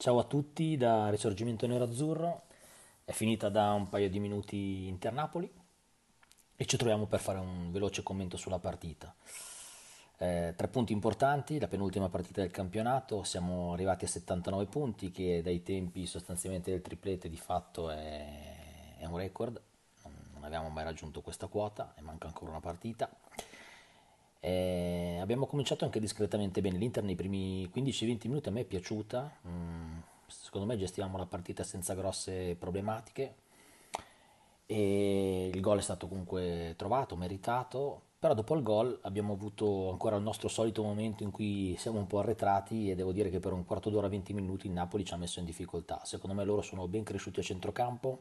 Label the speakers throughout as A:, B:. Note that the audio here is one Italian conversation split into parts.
A: Ciao a tutti da Risorgimento Nero-Azzurro, è finita da un paio di minuti Inter-Napoli e ci troviamo per fare un veloce commento sulla partita. Eh, tre punti importanti, la penultima partita del campionato, siamo arrivati a 79 punti che dai tempi sostanzialmente del triplete di fatto è, è un record, non abbiamo mai raggiunto questa quota e manca ancora una partita. Eh, abbiamo cominciato anche discretamente bene, l'Inter nei primi 15-20 minuti a me è piaciuta, mm, secondo me gestivamo la partita senza grosse problematiche. E il gol è stato comunque trovato, meritato, però dopo il gol abbiamo avuto ancora il nostro solito momento in cui siamo un po' arretrati e devo dire che per un quarto d'ora, 20 minuti il Napoli ci ha messo in difficoltà. Secondo me loro sono ben cresciuti a centrocampo,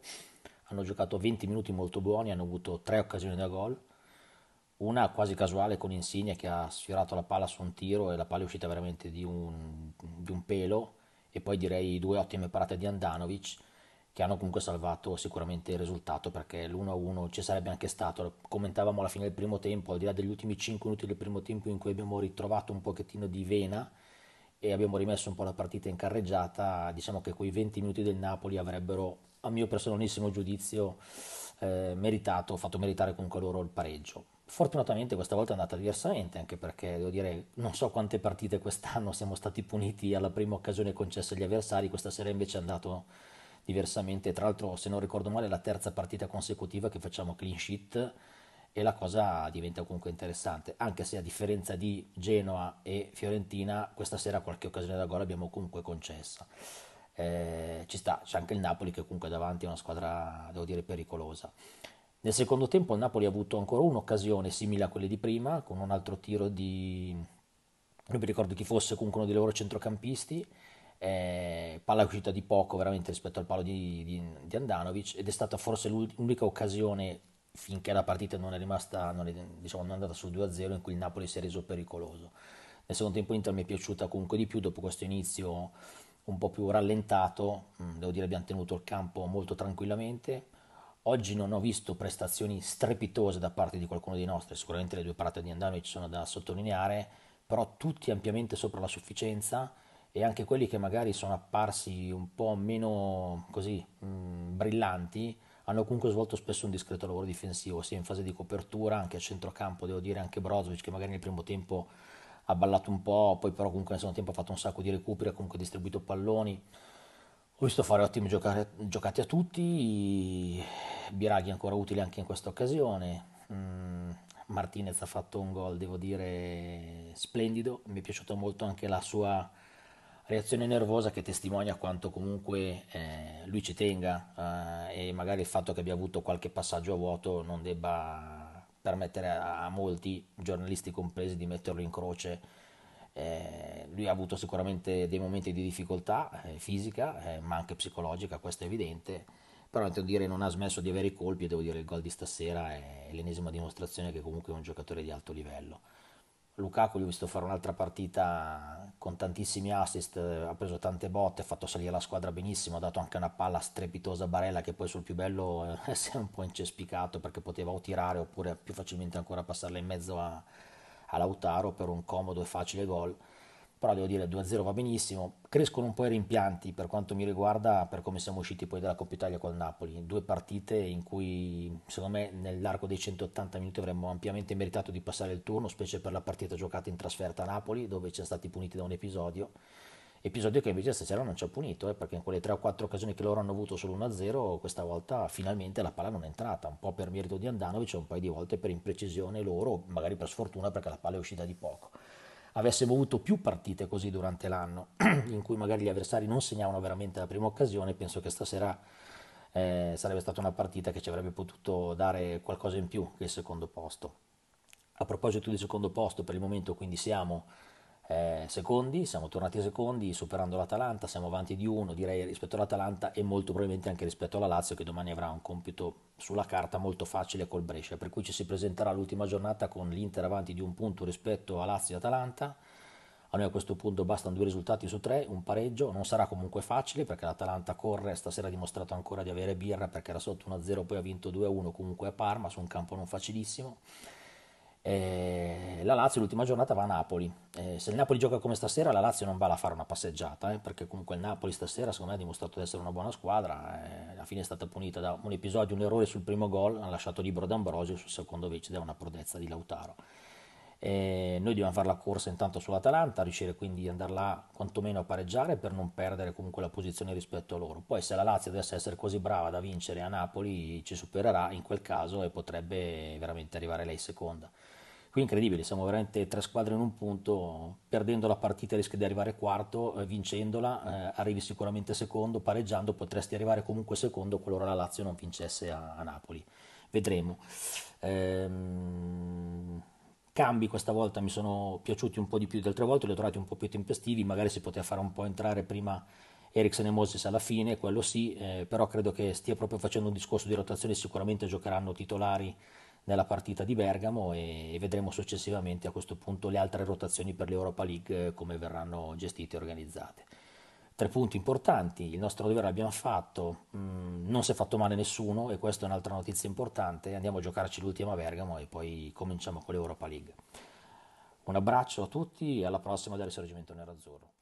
A: hanno giocato 20 minuti molto buoni, hanno avuto tre occasioni da gol una quasi casuale con Insigne che ha sfiorato la palla su un tiro e la palla è uscita veramente di un, di un pelo e poi direi due ottime parate di Andanovic che hanno comunque salvato sicuramente il risultato perché l'1-1 ci sarebbe anche stato, commentavamo alla fine del primo tempo, al di là degli ultimi 5 minuti del primo tempo in cui abbiamo ritrovato un pochettino di vena e abbiamo rimesso un po' la partita in carreggiata, diciamo che quei 20 minuti del Napoli avrebbero, a mio personalissimo giudizio, eh, meritato, fatto meritare comunque loro il pareggio. Fortunatamente questa volta è andata diversamente, anche perché devo dire, non so quante partite quest'anno siamo stati puniti alla prima occasione concessa agli avversari, questa sera invece è andato diversamente, tra l'altro se non ricordo male è la terza partita consecutiva che facciamo clean sheet e la cosa diventa comunque interessante, anche se a differenza di Genoa e Fiorentina questa sera qualche occasione da gol abbiamo comunque concessa. Eh, ci sta, c'è anche il Napoli che comunque davanti è una squadra, devo dire, pericolosa. Nel secondo tempo il Napoli ha avuto ancora un'occasione simile a quelle di prima, con un altro tiro di... non mi ricordo chi fosse, comunque uno dei loro centrocampisti, eh, palla uscita di poco veramente rispetto al palo di, di, di Andanovic ed è stata forse l'unica occasione finché la partita non è rimasta, non è, diciamo, non è andata sul 2-0 in cui il Napoli si è reso pericoloso. Nel secondo tempo l'Inter mi è piaciuta comunque di più dopo questo inizio un po' più rallentato, mm, devo dire abbiamo tenuto il campo molto tranquillamente Oggi non ho visto prestazioni strepitose da parte di qualcuno dei nostri, sicuramente le due parate di Andanovic sono da sottolineare, però tutti ampiamente sopra la sufficienza e anche quelli che magari sono apparsi un po' meno così mh, mm, brillanti hanno comunque svolto spesso un discreto lavoro difensivo, sia in fase di copertura, anche a centrocampo, devo dire anche Brozovic che magari nel primo tempo ha ballato un po', poi però comunque nel secondo tempo ha fatto un sacco di recuperi, ha comunque distribuito palloni. Ho visto fare ottimi giocare, giocati a tutti, Biraghi ancora utile anche in questa occasione, mm, Martinez ha fatto un gol, devo dire, splendido, mi è piaciuta molto anche la sua reazione nervosa che testimonia quanto comunque eh, lui ci tenga eh, e magari il fatto che abbia avuto qualche passaggio a vuoto non debba permettere a, a molti, giornalisti compresi, di metterlo in croce eh, lui ha avuto sicuramente dei momenti di difficoltà eh, fisica, eh, ma anche psicologica, questo è evidente, però devo dire non ha smesso di avere i colpi e devo dire il gol di stasera è l'ennesima dimostrazione che comunque è un giocatore di alto livello. Lukaku gli ho visto fare un'altra partita con tantissimi assist, ha preso tante botte, ha fatto salire la squadra benissimo, ha dato anche una palla strepitosa a Barella che poi sul più bello eh, si è un po' incespicato perché poteva o tirare oppure più facilmente ancora passarla in mezzo a, a Lautaro per un comodo e facile gol. Però devo dire 2-0 va benissimo. Crescono un po' i rimpianti per quanto mi riguarda per come siamo usciti poi dalla Coppa Italia col Napoli. Due partite in cui secondo me nell'arco dei 180 minuti avremmo ampiamente meritato di passare il turno, specie per la partita giocata in trasferta a Napoli dove ci siamo stati puniti da un episodio episodio che invece stasera non ci ha punito, eh, perché in quelle 3 o 4 occasioni che loro hanno avuto solo 1-0, questa volta finalmente la palla non è entrata, un po' per merito di Andanovic un paio di volte per imprecisione loro, magari per sfortuna perché la palla è uscita di poco. Avessimo avuto più partite così durante l'anno, in cui magari gli avversari non segnavano veramente la prima occasione, penso che stasera eh, sarebbe stata una partita che ci avrebbe potuto dare qualcosa in più che il secondo posto. A proposito di secondo posto, per il momento quindi siamo eh, secondi, siamo tornati secondi superando l'Atalanta, siamo avanti di uno direi rispetto all'Atalanta e molto probabilmente anche rispetto alla Lazio che domani avrà un compito sulla carta molto facile col Brescia, per cui ci si presenterà l'ultima giornata con l'Inter avanti di un punto rispetto a Lazio e Atalanta. A noi a questo punto bastano due risultati su tre, un pareggio, non sarà comunque facile perché l'Atalanta corre, stasera ha dimostrato ancora di avere birra perché era sotto 1-0, poi ha vinto 2-1 comunque a Parma su un campo non facilissimo Eh, la Lazio l'ultima giornata va a Napoli. Eh, se il Napoli gioca come stasera, la Lazio non va a fare una passeggiata, eh, perché comunque il Napoli stasera secondo me ha dimostrato di essere una buona squadra. Eh, alla fine è stata punita da un episodio, un errore sul primo gol, ha lasciato libero D'Ambrosio, sul secondo invece da una prodezza di Lautaro. Eh, noi dobbiamo fare la corsa intanto sull'Atalanta, riuscire quindi ad andare là quantomeno a pareggiare per non perdere comunque la posizione rispetto a loro. Poi se la Lazio dovesse essere così brava da vincere a Napoli ci supererà in quel caso e potrebbe veramente arrivare lei seconda. Qui incredibile, siamo veramente tre squadre in un punto, perdendo la partita rischi di arrivare quarto, eh, vincendola eh, arrivi sicuramente secondo, pareggiando potresti arrivare comunque secondo qualora la Lazio non vincesse a, a Napoli. Vedremo. Ehm, cambi questa volta mi sono piaciuti un po' di più delle altre volte, li ho trovati un po' più tempestivi, magari si poteva fare un po' entrare prima Eriksen e Moses alla fine, quello sì, eh, però credo che stia proprio facendo un discorso di rotazione, sicuramente giocheranno titolari nella partita di Bergamo e vedremo successivamente a questo punto le altre rotazioni per l'Europa League eh, come verranno gestite e organizzate. Tre punti importanti, il nostro dovere l'abbiamo fatto, mm, non si è fatto male nessuno e questa è un'altra notizia importante, andiamo a giocarci l'ultima a Bergamo e poi cominciamo con l'Europa League. Un abbraccio a tutti e alla prossima del Risorgimento Nerazzurro.